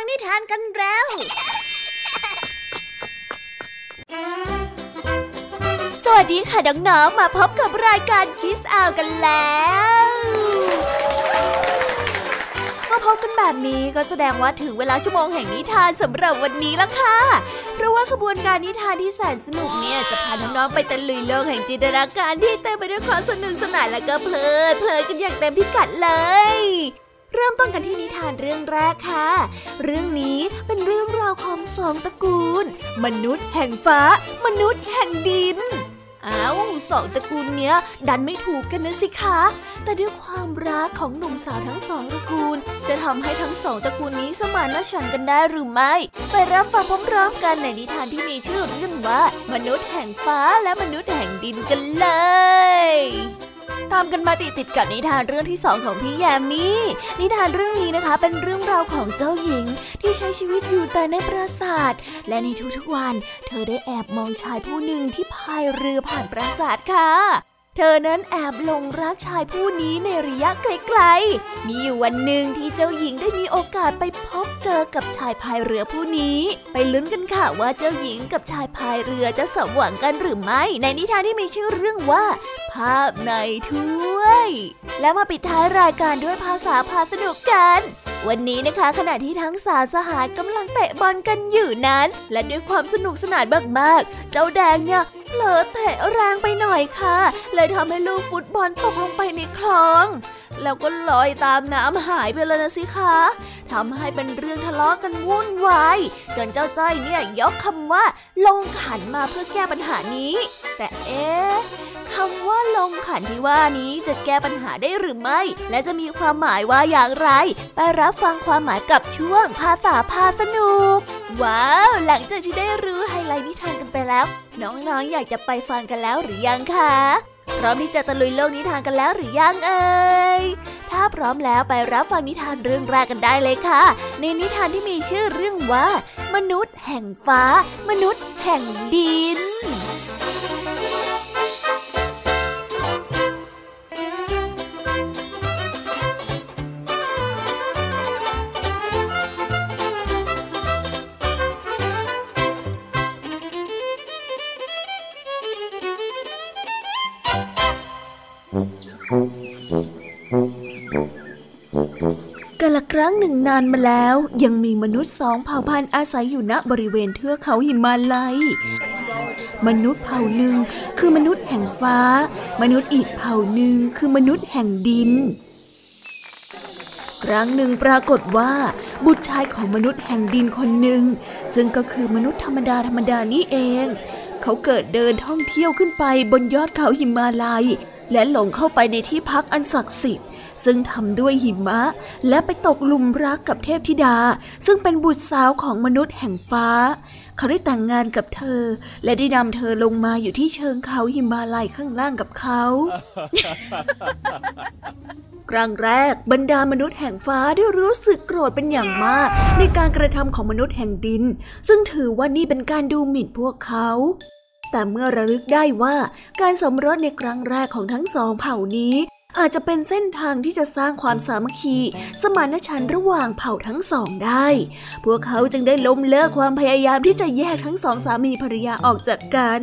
ฟังนิทานกันแล้ว สวัสดีค่ะน้องๆ มาพบกับรายการคิสอาวกันแล้วมาพบกันแบบนี้ก็แสดงว่าถึงเวลาชั่วโมงแห่งนิทานสำหรับวันนี้แล้วค่ะ เพราะว่าขบวนการนิทานที่แสนสนุกเนี่ยจะพาน้องๆไปตะลุยโลกแห่งจินตนาการที่เต็มไปด้วยความสนุกสนานและก็เพลิดเพลินกันอย่างเต็มพิกัดเลย เริ่มต้นกันที่นิทานเรื่องแรกค่ะ เรื่องนี้เป็นเรื่องราวของสองตระกูล มนุษย์แห่งฟ้า มนุษย์แห่งดินอ้าวสองตระกูลเนี้ย ดันไม่ถูกกันนะสิคะ แต่ด้วยความรักของหนุ่มสาวทั้งสองตระกูล จะทำให้ทั้งสองตระกูลนี้สมานฉันท์กันได้หรือไม่ ไปรับฟังพร้อมๆกันในนิทานที่มีชื่อเรื่องว่า มนุษย์แห่งฟ้าและมนุษย์แห่งดินกันเลย ตามกันมาติดติดกับนิทานเรื่องที่สองของพี่แยมมี่นิทานเรื่องนี้นะคะ เป็นเรื่องราวของเจ้าหญิงที่ใช้ชีวิตอยู่แต่ในปราสาท และในทุกๆวัน เธอได้แอบมองชายผู้หนึ่งที่พายเรือผ่านปราสาทค่ะ เธอนั้นแอบหลงรักชายผู้นี้ในระยะไกลๆ มีอยู่วันหนึ่งที่เจ้าหญิงได้มีโอกาสไปพบเจอกับชายพายเรือผู้นี้ ไปลุ้นกันค่ะว่าเจ้าหญิงกับชายพายเรือจะสมหวังกันหรือไม่ ในนิทานที่มีชื่อเรื่องว่า ภาพในถ้วย แล้วมาปิดท้ายรายการด้วยภาษาพาสนุกกัน วันนี้นะคะ ขณะที่ทั้งสาสหายกำลังเตะบอลกันอยู่นั้น และด้วยความสนุกสนานมากๆ เจ้าแดงเนี่ยเผลอเตะแรงไปหน่อยค่ะ เลยทำให้ลูกฟุตบอลตกลงไปในคลอง แล้วก็ลอยตามน้ำหายไปเลยนะสิคะทำให้เป็นเรื่องทะเลาะกันวุ่นวายจนเจ้าจ้อยเนี่ยยกคำว่า ลงขันมาเพื่อแก้ปัญหานี้ แต่เอ๊ะ คำว่าลงขันที่ว่านี้จะแก้ปัญหาได้หรือไม่ และจะมีความหมายว่าอย่างไร ไปรับฟังความหมายกับช่วงภาษาพาสนุก ว้าว หลังจากที่ได้รู้ไฮไลท์นิทานกันไปแล้ว น้องๆอยากจะไปฟังกันแล้วหรือยังคะพร้อมที่จะตะลุยโลกนิทานกันแล้วหรือยังเอ่ย ถ้าพร้อมแล้วไปรับฟังนิทานเรื่องแรกกันได้เลยค่ะ ในนิทานที่มีชื่อเรื่องว่า มนุษย์แห่งฟ้า มนุษย์แห่งดิน หนึ่งนานมาแล้ว ยังมีมนุษย์สองเผ่าพันธุ์อาศัยอยู่ณบริเวณเทือกเขาหิมาลัย มนุษย์เผ่าหนึ่งคือมนุษย์แห่งฟ้า มนุษย์อีกเผ่าหนึ่งคือมนุษย์แห่งดิน ครั้งหนึ่งปรากฏว่า บุตรชายของมนุษย์แห่งดินคนหนึ่ง ซึ่งก็คือมนุษย์ธรรมดาธรรมดานี่เอง เขาเกิดเดินท่องเที่ยวขึ้นไปบนยอดเขาหิมาลัย และหลงเข้าไปในที่พักอันศักดิ์สิทธิ์ ซึ่งทำด้วยหิมะ และไปตกหลุมรักกับเทพธิดา ซึ่งเป็นบุตรสาวของมนุษย์แห่งฟ้า เขาได้แต่งงานกับเธอ และได้นำเธอลงมาอยู่ที่เชิงเขาหิมาลัยข้างล่างกับเขาครั้งแรกบรรดามนุษย์แห่งฟ้าได้รู้สึกโกรธเป็นอย่างมาก ในการกระทำของมนุษย์แห่งดิน ซึ่งถือว่านี่เป็นการดูหมิ่นพวกเขา แต่เมื่อระลึกได้ว่าการสมรสในครั้งแรกของทั้งสองเผ่านี้ อาจจะเป็นเส้นทางที่จะสร้างความสามัคคี สมานฉันท์ระหว่างเผ่าทั้งสองได้ พวกเขาจึงได้ล้มเลิกความพยายามที่จะแยกทั้งสองสามีภรรยาออกจากกัน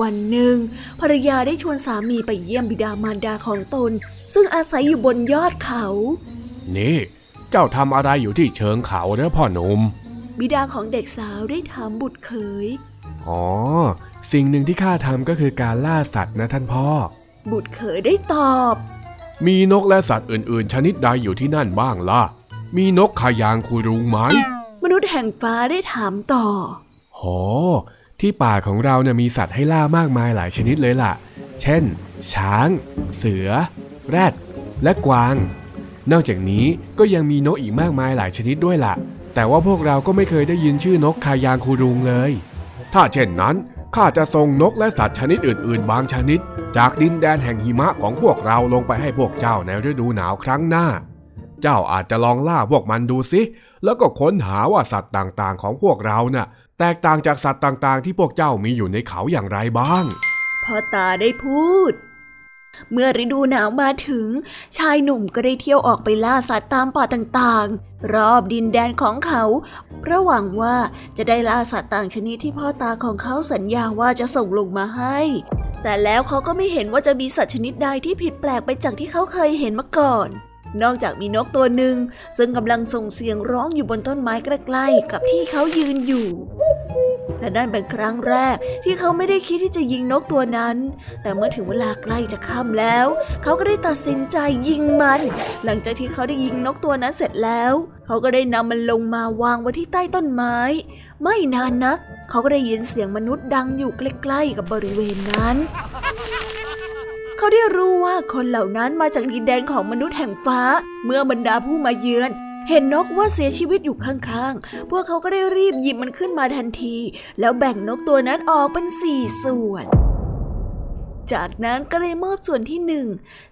วันหนึ่งภรรยาได้ชวนสามีไปเยี่ยมบิดามารดาของตน ซึ่งอาศัยอยู่บนยอดเขา นี่ เจ้าทำอะไรอยู่ที่เชิงเขาเนอะพ่อหนุ่มบิดาของเด็กสาวได้ถามบุตรเขย อ๋อ สิ่งหนึ่งที่ข้าทำก็คือการล่าสัตว์นะท่านพ่อ บุตรเขยได้ตอบ มีนกและสัตว์อื่น ๆ ชนิดใดอยู่ที่นั่นบ้างล่ะ มีนกขายางคูรุงไหม มนุษย์แห่งฟ้าได้ถามต่อโหที่ป่าของเราเนี่ยมีสัตว์ให้ล่ามากมายหลายชนิดเลยล่ะ เช่น ช้าง เสือ แรด และกวาง นอกจากนี้ก็ยังมีนกอีกมากมายหลายชนิดด้วยล่ะ แต่ว่าพวกเราก็ไม่เคยได้ยินชื่อนกคายางคูรุงเลย ถ้าเช่นนั้น ข้าจะส่งนกและสัตว์ชนิดอื่น ๆ บางชนิด จากดินแดนแห่งหิมะของพวกเราลงไปให้พวกเจ้าในฤดูหนาวครั้งหน้า เจ้าอาจจะลองล่าพวกมันดูสิ แล้วก็ค้นหาว่าสัตว์ต่าง ๆ ของพวกเราน่ะ แตกต่างจากสัตว์ต่าง ๆ ที่พวกเจ้ามีอยู่ในเขาอย่างไรบ้าง พ่อตาได้พูด เมื่อฤดูหนาวมาถึง ชายหนุ่มก็ได้เที่ยวออกไปล่าสัตว์ตามป่าต่างๆ รอบดินแดนของเขา เพราะหวังว่าจะได้ล่าสัตว์ต่างชนิดที่พ่อตาของเขาสัญญาว่าจะส่งลงมาให้ แต่แล้วเขาก็ไม่เห็นว่าจะมีสัตว์ชนิดใดที่ผิดแปลกไปจากที่เขาเคยเห็นมาก่อนนอกจากมีนกตัวหนึ่งซึ่งกำลังส่งเสียงร้องอยู่บนต้นไม้ใกล้ๆกับที่เขายืนอยู่ และนั่นเป็นครั้งแรกที่เขาไม่ได้คิดที่จะยิงนกตัวนั้น แต่เมื่อถึงเวลาใกล้จะค่ำแล้ว เขาก็ได้ตัดสินใจยิงมัน หลังจากที่เขาได้ยิงนกตัวนั้นเสร็จแล้ว เขาก็ได้นำมันลงมาวางไว้ที่ใต้ต้นไม้ ไม่นานนัก เขาก็ได้ยินเสียงมนุษย์ดังอยู่ใกล้ๆกับบริเวณนั้นเขาได้รู้ว่าคนเหล่านั้นมาจากดินแดนของมนุษย์แห่งฟ้า เมื่อบรรดาผู้มาเยือน เห็นนกว่าเสียชีวิตอยู่ข้างๆ พวกเขาก็ได้รีบหยิบมันขึ้นมาทันที แล้วแบ่งนกตัวนั้นออกเป็นสี่ส่วน จากนั้นก็เลยมอบส่วนที่หนึ่ง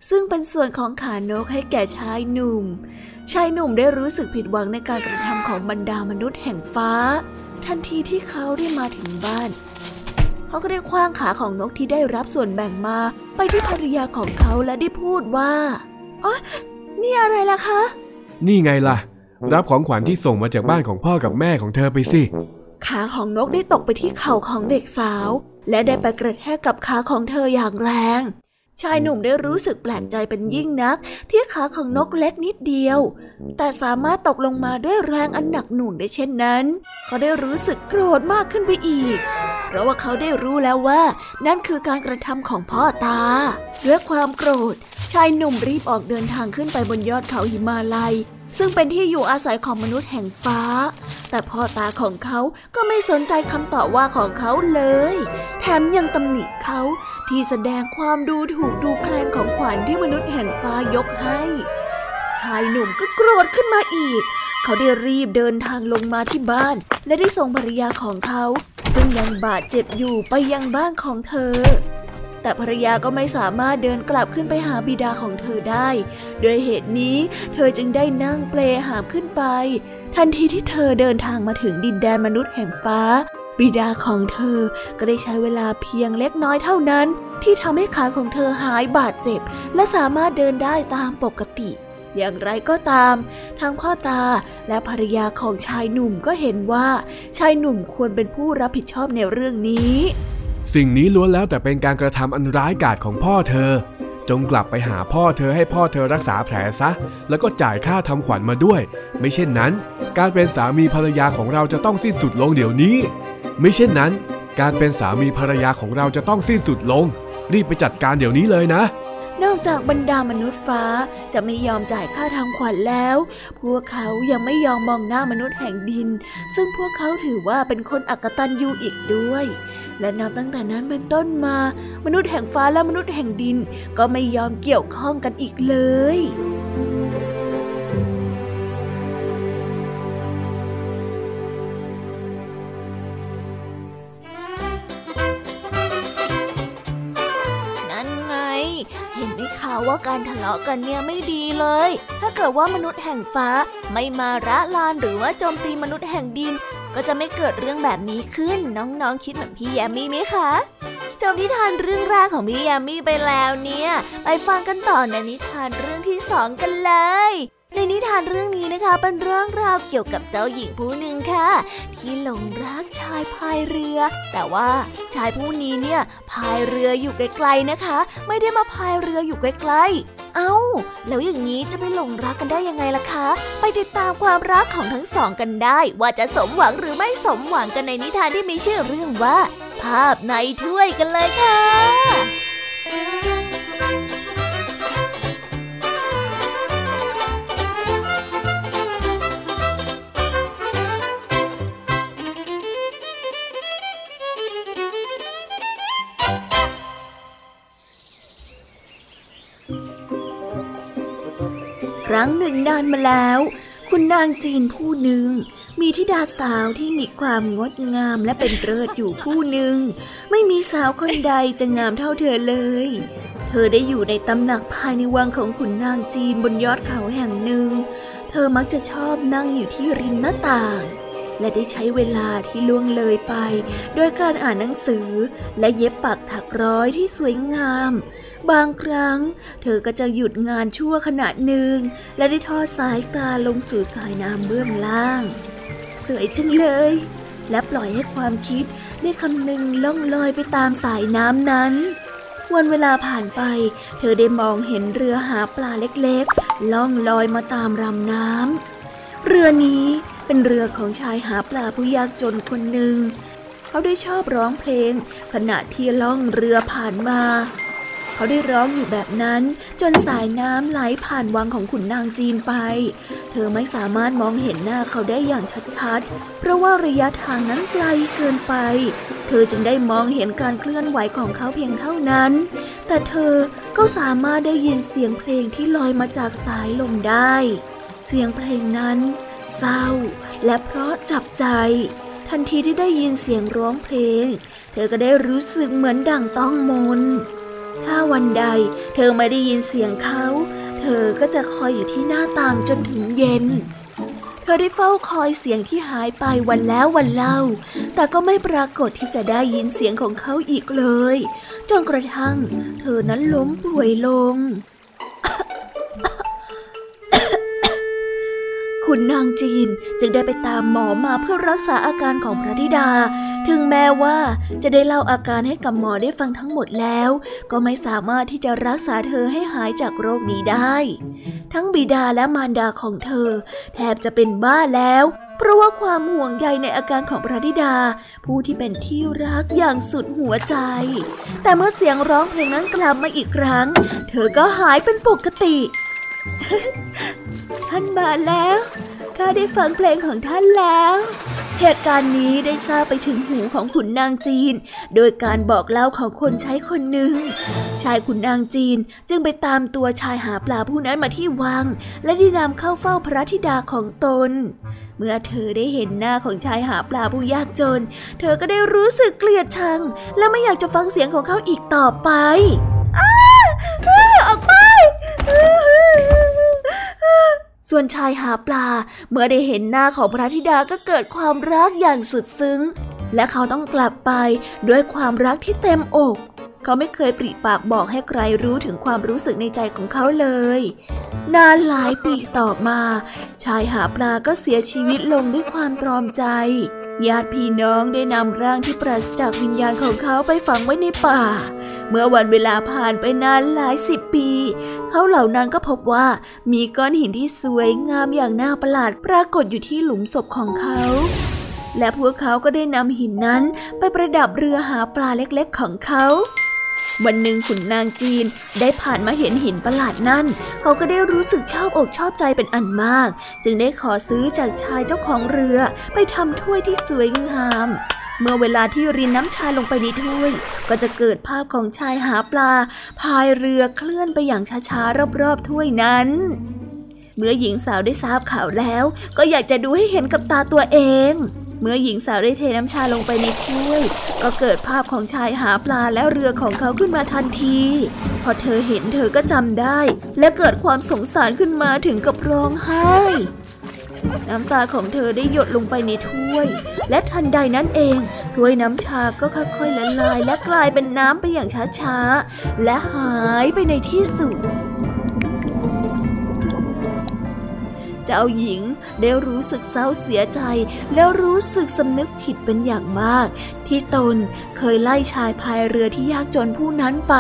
ซึ่งเป็นส่วนของขานกให้แก่ชายหนุ่ม ชายหนุ่มได้รู้สึกผิดหวังในการกระทำของบรรดามนุษย์แห่งฟ้า ทันทีที่เขาได้มาถึงบ้านเขาก็ได้คว้างขาของนกที่ได้รับส่วนแบ่งมา ไปที่ภรรยาของเขาและได้พูดว่าอ๋อนี่อะไรล่ะคะ นี่ไงล่ะ รับของขวัญที่ส่งมาจากบ้านของพ่อกับแม่ของเธอไปสิ ขาของนกได้ตกไปที่เข่าของเด็กสาว และได้ไปกระแทกกับขาของเธออย่างแรง ชายหนุ่มได้รู้สึกแปลกใจเป็นยิ่งนัก ที่ขาของนกเล็กนิดเดียว แต่สามารถตกลงมาด้วยแรงอันหนักหน่วงได้เช่นนั้น เขาได้รู้สึกโกรธมากขึ้นไปอีก เพราะว่าเขาได้รู้แล้วว่า นั่นคือการกระทำของพ่อตา ด้วยความโกรธ ชายหนุ่มรีบออกเดินทางขึ้นไปบนยอดเขาหิมาลัย ซึ่งเป็นที่อยู่อาศัยของมนุษย์แห่งฟ้า แต่พ่อตาของเขาก็ไม่สนใจคำตอบว่าของเขาเลย แถมยังตำหนิเขาที่แสดงความดูถูกดูแคลนของขวัญที่มนุษย์แห่งฟ้ายกให้ ชายหนุ่มก็โกรธขึ้นมาอีก เขาได้รีบเดินทางลงมาที่บ้าน และได้ส่งภรรยาของเขา ซึ่งยังบาดเจ็บอยู่ไปยังบ้านของเธอ แต่ภรรยาก็ไม่สามารถเดินกลับขึ้นไปหาบิดาของเธอได้โดยเหตุนี้เธอจึงได้นั่งเปลหามขึ้นไป ทันทีที่เธอเดินทางมาถึงดินแดนมนุษย์แห่งฟ้า บิดาของเธอก็ได้ใช้เวลาเพียงเล็กน้อยเท่านั้น ที่ทำให้ขาของเธอหายบาดเจ็บ และสามารถเดินได้ตามปกติอย่างไรก็ตาม ทั้งพ่อตาและภรรยาของชายหนุ่มก็เห็นว่า ชายหนุ่มควรเป็นผู้รับผิดชอบในเรื่องนี้ สิ่งนี้ล้วนแล้วแต่เป็นการกระทำอันร้ายกาจของพ่อเธอ จงกลับไปหาพ่อเธอให้พ่อเธอรักษาแผลซะ แล้วก็จ่ายค่าทำขวัญมาด้วย ไม่เช่นนั้น การเป็นสามีภรรยาของเราจะต้องสิ้นสุดลงเดี๋ยวนี้ ไม่เช่นนั้น การเป็นสามีภรรยาของเราจะต้องสิ้นสุดลง รีบไปจัดการเดี๋ยวนี้เลยนะ นอกจากบรรดามนุษย์ฟ้าจะไม่ยอมจ่ายค่าทำขวัญแล้ว พวกเขายังไม่ยอมมองหน้ามนุษย์แห่งดิน ซึ่งพวกเขาถือว่าเป็นคนอักตันยูอีกด้วย และนับตั้งแต่นั้นเป็นต้นมา มนุษย์แห่งฟ้าและมนุษย์แห่งดินก็ไม่ยอมเกี่ยวข้องกันอีกเลย การทะเลาะกันเนี่ยไม่ดีเลย ถ้าเกิดว่ามนุษย์แห่งฟ้าไม่มาระลานหรือว่าโจมตีมนุษย์แห่งดิน ก็จะไม่เกิดเรื่องแบบนี้ขึ้น น้องๆคิดเหมือนพี่แยมมี่ไหมคะจบนิทานเรื่องแรกของพี่แยมมี่ไปแล้วเนี่ย ไปฟังกันต่อในนิทานเรื่องที่สองกันเลย ในนิทานเรื่องนี้นะคะเป็นเรื่องราวเกี่ยวกับเจ้าหญิงผู้หนึ่งค่ะ ที่หลงรักชายพายเรือ แต่ว่าชายผู้นี้เนี่ยพายเรืออยู่ไกลๆนะคะ ไม่ได้มาพายเรืออยู่ใกล้ๆ เอา้า แล้วอย่างนี้จะไปหลงรักกันได้ยังไงล่ะคะ ไปติดตามความรักของทั้งสองกันได้ ว่าจะสมหวังหรือไม่สมหวังกันในนิทานที่มีชื่อเรื่องว่า ภาพในถ้วยกันเลยค่ะ รั้งหนึ่งนานมาแล้ว คุณนางจีนผู้หนึ่ง มีธิดาสาวที่มีความงดงามและเป็นเลิศอยู่ผู้หนึ่ง ไม่มีสาวคนใดจะงามเท่าเธอเลย เธอได้อยู่ในตำหนักภายในวังของขุนนางจีนบนยอดเขาแห่งหนึ่ง เธอมักจะชอบนั่งอยู่ที่ริมหน้าต่าง และได้ใช้เวลาที่ล่วงเลยไป โดยการอ่านหนังสือ และเย็บปักถักร้อยที่สวยงาม บางครั้ง เธอก็จะหยุดงานชั่วขณะหนึ่ง และได้ทอดสายตาลงสู่สายน้ำเบื้องล่าง สวยจังเลย และปล่อยให้ความคิดได้คำนึงล่องลอยไปตามสายน้ำนั้นวันเวลาผ่านไป เธอได้มองเห็นเรือหาปลาเล็กๆ ล่องลอยมาตามรำน้ำ เรือนี้ เป็นเรือของชายหาปลาผู้ยากจนคนหนึ่ง เขาได้ชอบร้องเพลง ขณะที่ล่องเรือผ่านมา เขาได้ร้องอยู่แบบนั้น จนสายน้ำไหลผ่านวังของขุนนางจีนไป เธอไม่สามารถมองเห็นหน้าเขาได้อย่างชัดๆ เพราะว่าระยะทางนั้นไกลเกินไป เธอจึงได้มองเห็นการเคลื่อนไหวของเขาเพียงเท่านั้น แต่เธอก็สามารถได้ยินเสียงเพลงที่ลอยมาจากสายลมได้ เสียงเพลงนั้น เศร้า และเพราะจับใจ ทันทีที่ได้ยินเสียงร้องเพลง เธอก็ได้รู้สึกเหมือนดั่งต้องมน ถ้าวันใดเธอไม่ได้ยินเสียงเขา เธอก็จะคอยอยู่ที่หน้าต่างจนถึงเย็น เธอได้เฝ้าคอยเสียงที่หายไปวันแล้ววันเล่า แต่ก็ไม่ปรากฏที่จะได้ยินเสียงของเขาอีกเลย จนกระทั่ง เธอนั้นล้มป่วยลง ขุนนางจีนจึงได้ไปตามหมอมาเพื่อรักษาอาการของพระธิดา ถึงแม้ว่าจะได้เล่าอาการให้กับหมอได้ฟังทั้งหมดแล้ว ก็ไม่สามารถที่จะรักษาเธอให้หายจากโรคนี้ได้ ทั้งบิดาและมารดาของเธอ แทบจะเป็นบ้าแล้ว เพราะว่าความห่วงใยในอาการของพระธิดา ผู้ที่เป็นที่รักอย่างสุดหัวใจ แต่เมื่อเสียงร้องเพลงนั้นกลับมาอีกครั้ง เธอก็หายเป็นปกติ ท่านมาแล้วข้าได้ฟังเพลงของท่านแล้ว เหตุการณ์นี้ได้ทราบไปถึงหูของขุนนางจีน โดยการบอกเล่าของคนใช้คนหนึ่ง ชายขุนนางจีนจึงไปตามตัวชายหาปลาผู้นั้นมาที่วัง และได้นำเข้าเฝ้าพระธิดาของตน เมื่อเธอได้เห็นหน้าของชายหาปลาผู้ยากจน เธอก็ได้รู้สึกเกลียดชัง และไม่อยากจะฟังเสียงของเขาอีกต่อไปออกไป ส่วนชายหาปลาเมื่อได้เห็นหน้าของพระธิดาก็เกิดความรักอย่างสุดซึ้ง และเขาต้องกลับไปด้วยความรักที่เต็มอก เขาไม่เคยปริปากบอกให้ใครรู้ถึงความรู้สึกในใจของเขาเลย นานหลายปีต่อมา ชายหาปลาก็เสียชีวิตลงด้วยความตรอมใจ ญาติพี่น้องได้นำร่างที่ปราศจากวิญญาณของเขาไปฝังไว้ในป่า เมื่อวันเวลาผ่านไปนานหลายสิบปี เขาเหล่านั้นก็พบว่ามีก้อนหินที่สวยงามอย่างน่าประหลาดปรากฏอยู่ที่หลุมศพของเขา และพวกเขาก็ได้นำหินนั้นไปประดับเรือหาปลาเล็กๆของเขา วันหนึ่งขุนนางจีนได้ผ่านมาเห็นหินประหลาดนั่น เขาก็ได้รู้สึกชอบอกชอบใจเป็นอันมาก จึงได้ขอซื้อจากชายเจ้าของเรือไปทำถ้วยที่สวยงาม เมื่อเวลาที่รินน้ำชาลงไปในถ้วย ก็จะเกิดภาพของชายหาปลา พายเรือเคลื่อนไปอย่างช้าๆรอบๆถ้วยนั้นเมื่อหญิงสาวได้ทราบข่าวแล้ว ก็อยากจะดูให้เห็นกับตาตัวเอง เมื่อหญิงสาวได้เทน้ำชาลงไปในถ้วย ก็เกิดภาพของชายหาปลาและเรือของเขาขึ้นมาทันที พอเธอเห็นเธอก็จำได้ และเกิดความสงสารขึ้นมาถึงกับร้องไห้น้ำตาของเธอได้หยดลงไปในถ้วย และทันใดนั้นเองถ้วยน้ำชาก็ค่อยๆละลายและกลายเป็นน้ำไปอย่างช้าๆ และหายไปในที่สุด เจ้าหญิงได้รู้สึกเศร้าเสียใจ แล้วรู้สึกสำนึกผิดเป็นอย่างมาก ที่ตนเคยไล่ชายพายเรือที่ยากจนผู้นั้นไป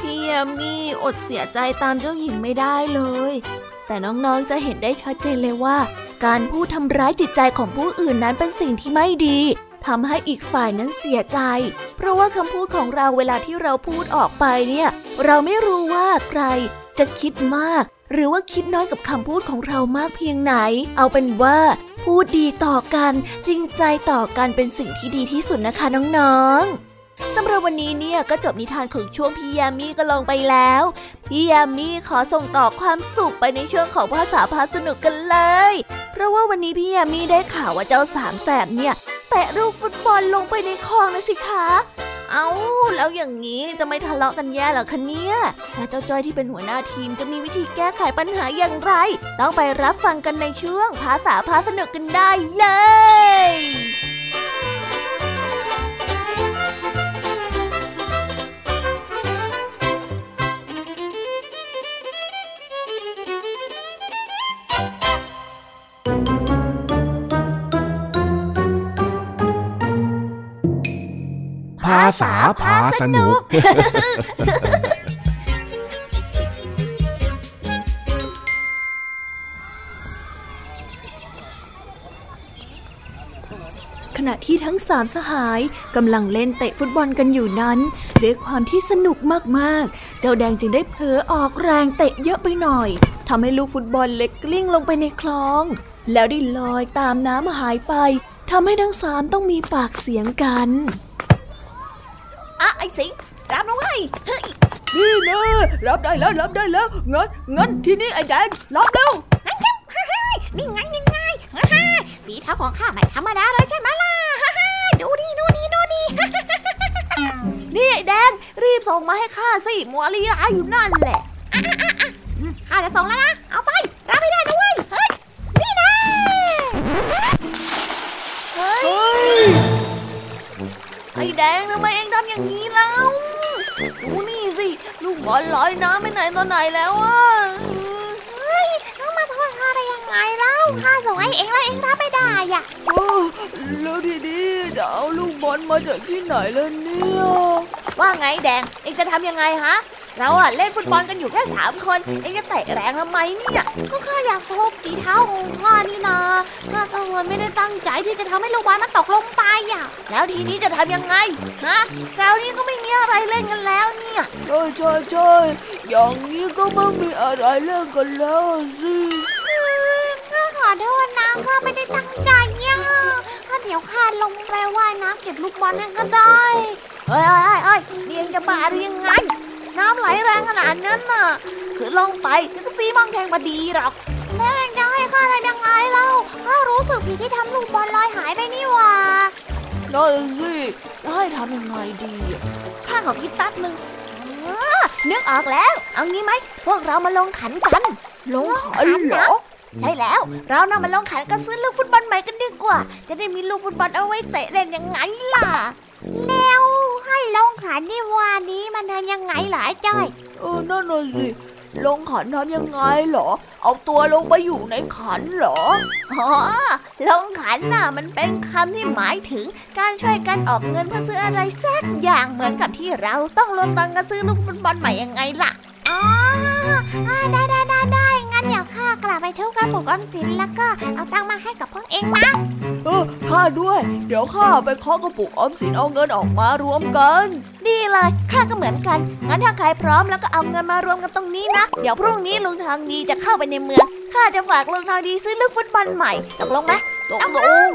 พี่ยามีอดเสียใจตามเจ้าหญิงไม่ได้เลย แต่น้องๆจะเห็นได้ชัดเจนเลยว่า การพูดทำร้ายจิตใจของผู้อื่นนั้นเป็นสิ่งที่ไม่ดีทำให้อีกฝ่ายนั้นเสียใจ เพราะว่าคำพูดของเราเวลาที่เราพูดออกไปเนี่ย เราไม่รู้ว่าใครจะคิดมาก หรือว่าคิดน้อยกับคำพูดของเรามากเพียงไหน เอาเป็นว่าพูดดีต่อกัน จริงใจต่อกันเป็นสิ่งที่ดีที่สุดนะคะน้องๆ สำหรับวันนี้เนี่ยก็จบนิทานของช่วงพี่ยามีก็ลงไปแล้ว พี่ยามีขอส่งต่อความสุขไปในช่วงของภาษาพาสนุกกันเลย เพราะว่าวันนี้พี่ยามีได้ข่าวว่าเจ้าสามแสบเนี่ยแตะลูกฟุตบอลลงไปในคลองนะสิคะเอาแล้วอย่างนี้จะไม่ทะเลาะกันแย่หรอคะเนี่ยและเจ้าจ้อยที่เป็นหัวหน้าทีมจะมีวิธีแก้ไขปัญหาอย่างไร ต้องไปรับฟังกันในช่วงภาษาพาสนุกกันได้เลย ษาพาสนุกขณะที่ทั้งสามสหายกำลังเล่นเตะฟุตบอลกันอยู่นั้นด้วยความที่สนุกมากๆ เจ้าแดงจึงได้เผลอออกแรงเตะเยอะไปหน่อยทำให้ลูกฟุตบอลเล็กกลิ้งลงไปในคลอง แล้วได้ลอยตามน้ำหายไปทำให้ทั้งสามต้องมีปากเสียงกัน อะไอ้สิงรับนะเว้ยเฮ้ยนี่นะรับได้แล้วรับได้แล้วงั้นงั้นทีนี้ไอ้แดงรับแล้วนี่ไงนี่ไงฮ่าฮ่าฝีเท้าของข้าไม่ธรรมดาเลยใช่ไหมล่ะฮ่าฮ่าดูดิดูดิดูดินี่ไอ้แดงรีบส่งมาให้ข้าสิมัวลีลาอยู่นั่นแหละข้าจะส่งแล้วนะ เอาไป รับไม่ได้ด้วยเฮ้ย นี่นะเฮ้ยเฮ้ยไอ้แดงทำไมเองทำอย่างนี้เล่าดูนี่สิ ลูกบอลลอยน้ำไปไหนตอนไหนแล้วอะเฮ้ยต้องมาโทษข้าได้ยังไงเล่าข้าส่งให้เองแล้วเองรับไม่ได้อะโอ้แล้วทีนี้จะเอาลูกบอลมาจากที่ไหนล่ะเนี่ย ว่าไงแดง เองจะทำยังไงฮะ เราอะเล่นฟุตบอลกันอยู่แค่สามคนเองจะเตะแรงทำไมเนี่ย ก็ข้าอยากโทษฝีเท้าของข้านี่นะข้าก็เลยไม่ได้ตั้งใจที่จะทำให้ลูกบอลมันตกลงไปอะแล้วทีนี้จะทำยังไงฮะเรานี่ก็ไม่มีอะไรเล่นกันแล้วเนี่ยใช่ใช่ใช่อย่างนี้ก็ไม่มีอะไรเล่นกันแล้วสิข้าขอโทษนะข้าไม่ได้ตั้งใจเนี่ยข้าเดี๋ยวข้าลงไปว่ายน้ำเก็บลูกบอลนั่นก็ได้เฮ้ยเฮ้ยเฮ้ยนี่เองจะบ้าหรือยังไง น้ำไหลแรงขนาดนั้นน่ะคือลงไปจะตีมองแทงมาดีหรอกแล้วเองจะให้ข้าทำยังไงเล่าข้ารู้สึกผิดที่ทำลูกบอลลอยหายไปนี่หว่านั่นสิแล้วให้ทำยังไงดีอะข้าขอคิดแป๊บหนึ่งอ้านึกออกแล้ว เอางี้ไหม พวกเรามาลงขันกัน ลงขันเหรอใช่แล้ว เรานำมาลงขันกันซื้อลูกฟุตบอลใหม่กันดีกว่า จะได้มีลูกฟุตบอลเอาไว้เตะเล่นยังไงล่ะ แล้ว ให้ลงขันนี่วันนี้มันทำยังไงเหรอไอ้จ้อยเออนั่นน่ะสิลงขันทำยังไงเหรอ เอาตัวลงไปอยู่ในขันเหรออ๋อลงขันน่ะมันเป็นคำที่หมายถึง การช่วยกันออกเงินเพื่อซื้ออะไรสักอย่างเหมือนกับที่เราต้องรวมตังค์กันซื้อลูกฟุตบอลใหม่ยังไงล่ะอ๋อ อ่าได้ได้ได้ได้งั้นเดี๋ยวข้ากลับไปช่วยกระปุกออมสินแล้วก็เอาตังค์มาให้กับพวกเองนะเออข้าด้วย เดี๋ยวข้าไปเคาะกระปุกออมสินเอาเงินออกมารวมกันดีเลยข้าก็เหมือนกัน งั้นถ้าใครพร้อมแล้วก็เอาเงินมารวมกันตรงนี้นะ เดี๋ยวพรุ่งนี้ลุงทองดีจะเข้าไปในเมืองข้าจะฝากลุงทองดีซื้อลูกฟุตบอลใหม่ตกลงไหมตกลง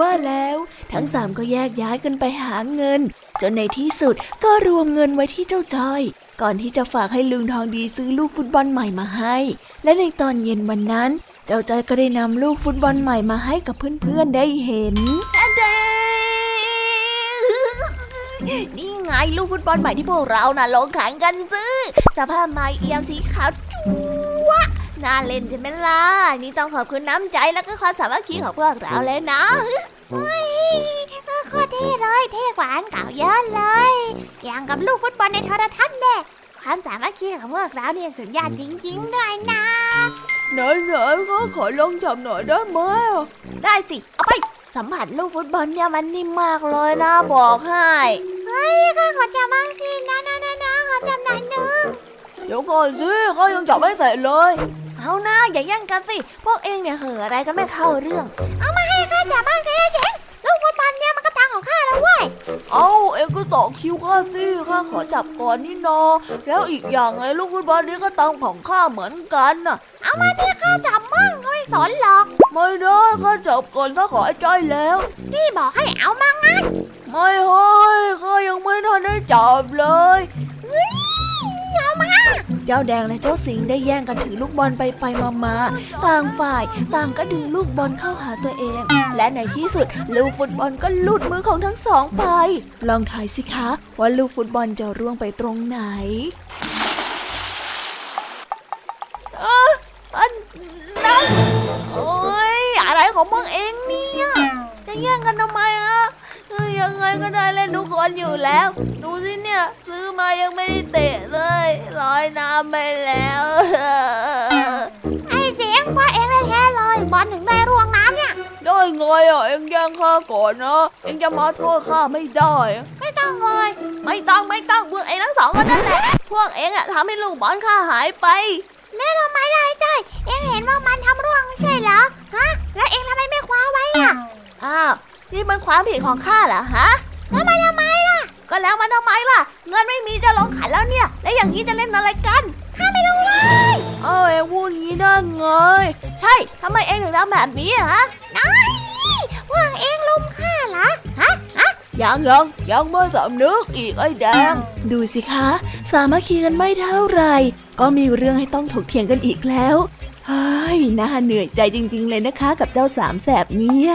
ว่าแล้วทั้งสามก็แยกย้ายกันไปหาเงิน จนในที่สุดก็รวมเงินไว้ที่เจ้าจอย ก่อนที่จะฝากให้ลุงทองดีซื้อลูกฟุตบอลใหม่มาให้ และในตอนเย็นวันนั้น เจ้าจอยก็ได้นำลูกฟุตบอลใหม่มาให้กับเพื่อนๆได้เห็นเดนี่ไงลูกฟุตบอลใหม่ที่พวกเราน่ะลงแขันกันซื้อ สภาพไม้เอี่ยมสีขาวจั๊วะน่าเล่นใช่ไหมล่ะ นี่ต้องขอบคุณน้ำใจและก็ความสามัคคีของพวกเราเลยนะ เฮ้ยเออโคตรเท่เลยเท่กว่าอันเก่าเยอะเลย อย่างกับลูกฟุตบอลในโทรทัศน์เด็กความสามัคคีของพวกเราเนี่ยสุดยอดจริงๆด้วยนะไหนไหนๆก็ขอลองจับหน่อยได้ไหมอะได้สิ เอาไป สัมผัสลูกฟุตบอลเนี่ยมันนิ่มมากเลยนะบอกให้ เฮ้ยข้าขอจับบ้างสินะนะนะนะขอจับหน่อยนึงเดี๋ยวก่อนสิข้ายังจับไม่เสร็จเลย เอานะอย่าแย่งกันสิ พวกเองเนี่ยเห่ออะไรกันไม่เข้าเรื่อง เอามาให้ข้าจับบ้างสิเจ๋งลูกฟุตบอลเนี่ยมันก็ตังของข้าแล้วเว้ย เอาเอ็งก็ต่อคิวข้าสิข้าขอจับก่อนนี่นาแล้วอีกอย่างไงลูกฟุตบอลนี้ก็ตังของข้าเหมือนกันน่ะ เอามาที่ข้าจับมั่งก็ไม่สนหรอก ไม่ได้ข้าจับก่อนข้าขอไอ้จ้อยแล้วพี่บอกให้เอามางั้น ไม่เฮ้ยข้ายังไม่ทันได้จับเลยเอามา เจ้าแดงและเจ้าสิงได้แย่งกันถือลูกบอลไปไปมามาต่างฝ่ายต่างก็ดึงลูกบอลเข้าหาตัวเอง และในที่สุดลูกฟุตบอลก็หลุดมือของทั้งสองไป ลองทายสิคะว่าลูกฟุตบอลจะร่วงไปตรงไหนเอออันนั้นโอ้ยอะไรของมึงเองเนี่ยจะแย่งกันทำไมอะยังไงก็ได้เล่นทุกคนอยู่แล้ว ดู มายังไม่ได้เตะเลยลอยน้ำไปแล้ว ไอ้เสียงพ่อเองแท้เลยบอลถึงได้ร่วงน้ำเนี่ยได้ไงอะเอ็งแย่งข้าก่อนนะเอ็งจะมาโทษข้าไม่ได้ ไม่ต้องเลยไม่ต้องไม่ต้องพวกเอ็งทั้งสองคนนั่นแหละพวกเอ็งอะทำให้ลูกบอลข้าหายไปแล้วทำไมได้ใจเอ็งเห็นว่ามันทำร่วงใช่เหรอฮะแล้วเอ็งทำไมไม่คว้าไว้อะอ้าวนี่มันความผิดของข้าเหรอฮะแล้วมันทำไมล่ะ ก็แล้วมันทำไมล่ะ เงินไม่มีจะลงขันแล้วเนี่ย แล้วอย่างนี้จะเล่นอะไรกันข้าไม่รู้เลยเออเอ็งพูดงี้ได้ไงใช่ทำไมเอ็งถึงทำแบบนี้ฮะน้อยพวกเอ็งลุมข้าเหรอฮะฮะยังยังยังไม่สำนึกอีกไอ้แดง ดูสิคะ สามัคคีกันไม่เท่าไหร่ก็มีเรื่องให้ต้องถกเถียงกันอีกแล้วเฮ้ยน่าเหนื่อยใจจริง ๆ เลยนะคะ กับเจ้าสามแสบเนี่ย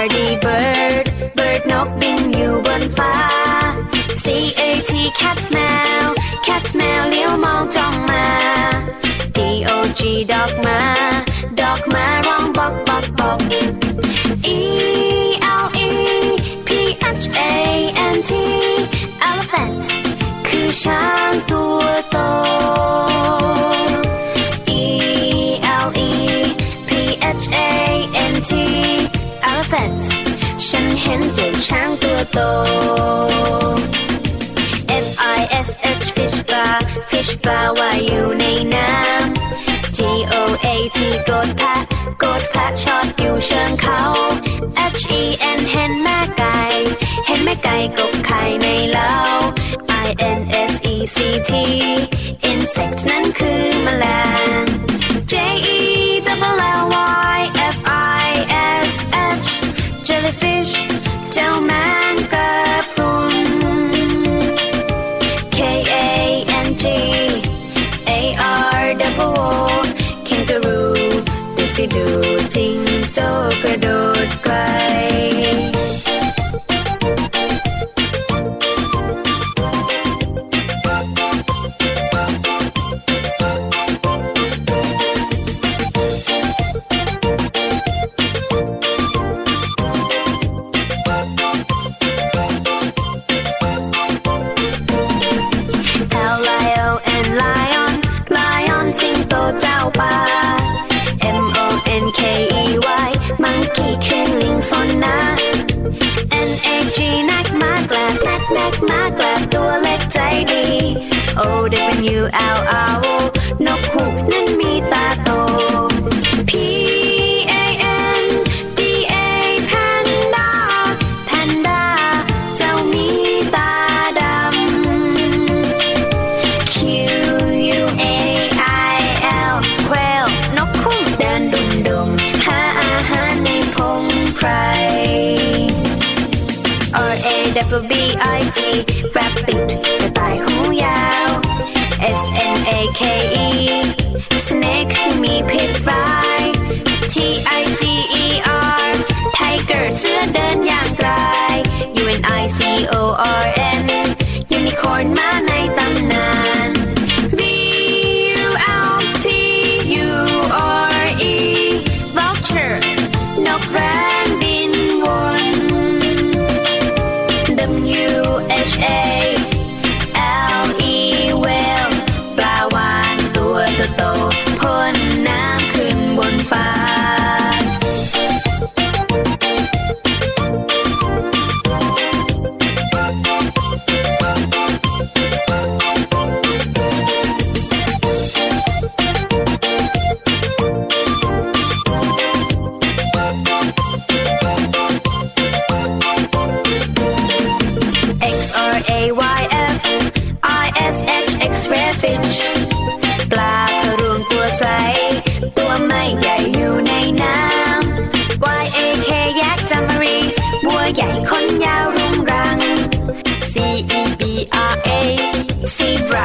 R D bird bird นกบินอยู่บนฟ้า C A T cat แมว cat แมวเลี้ยวมองจ้องมา D O G dog มา dog มาร้องบอกบอกบอก E ช้างตัวโต F I S H fish ปลา fish ปลาว่ายอยู่ในน้ำ G O A T กดแพะกดแพะชอดอยู่เชิงเขา H E N เห็นแม่ไก่ เห็นแม่ไก่กบไข่ในเล้า I N S E C T insect นั้นคือแมลง J E double L Y F I S H jellyfish เจ้าแมงกะพรุน K A N G A R W O kangaroo ดูสิดูจริงโจ้กระโดด out. ใหญ่คนยาวเรียงรัง C E B R A zebra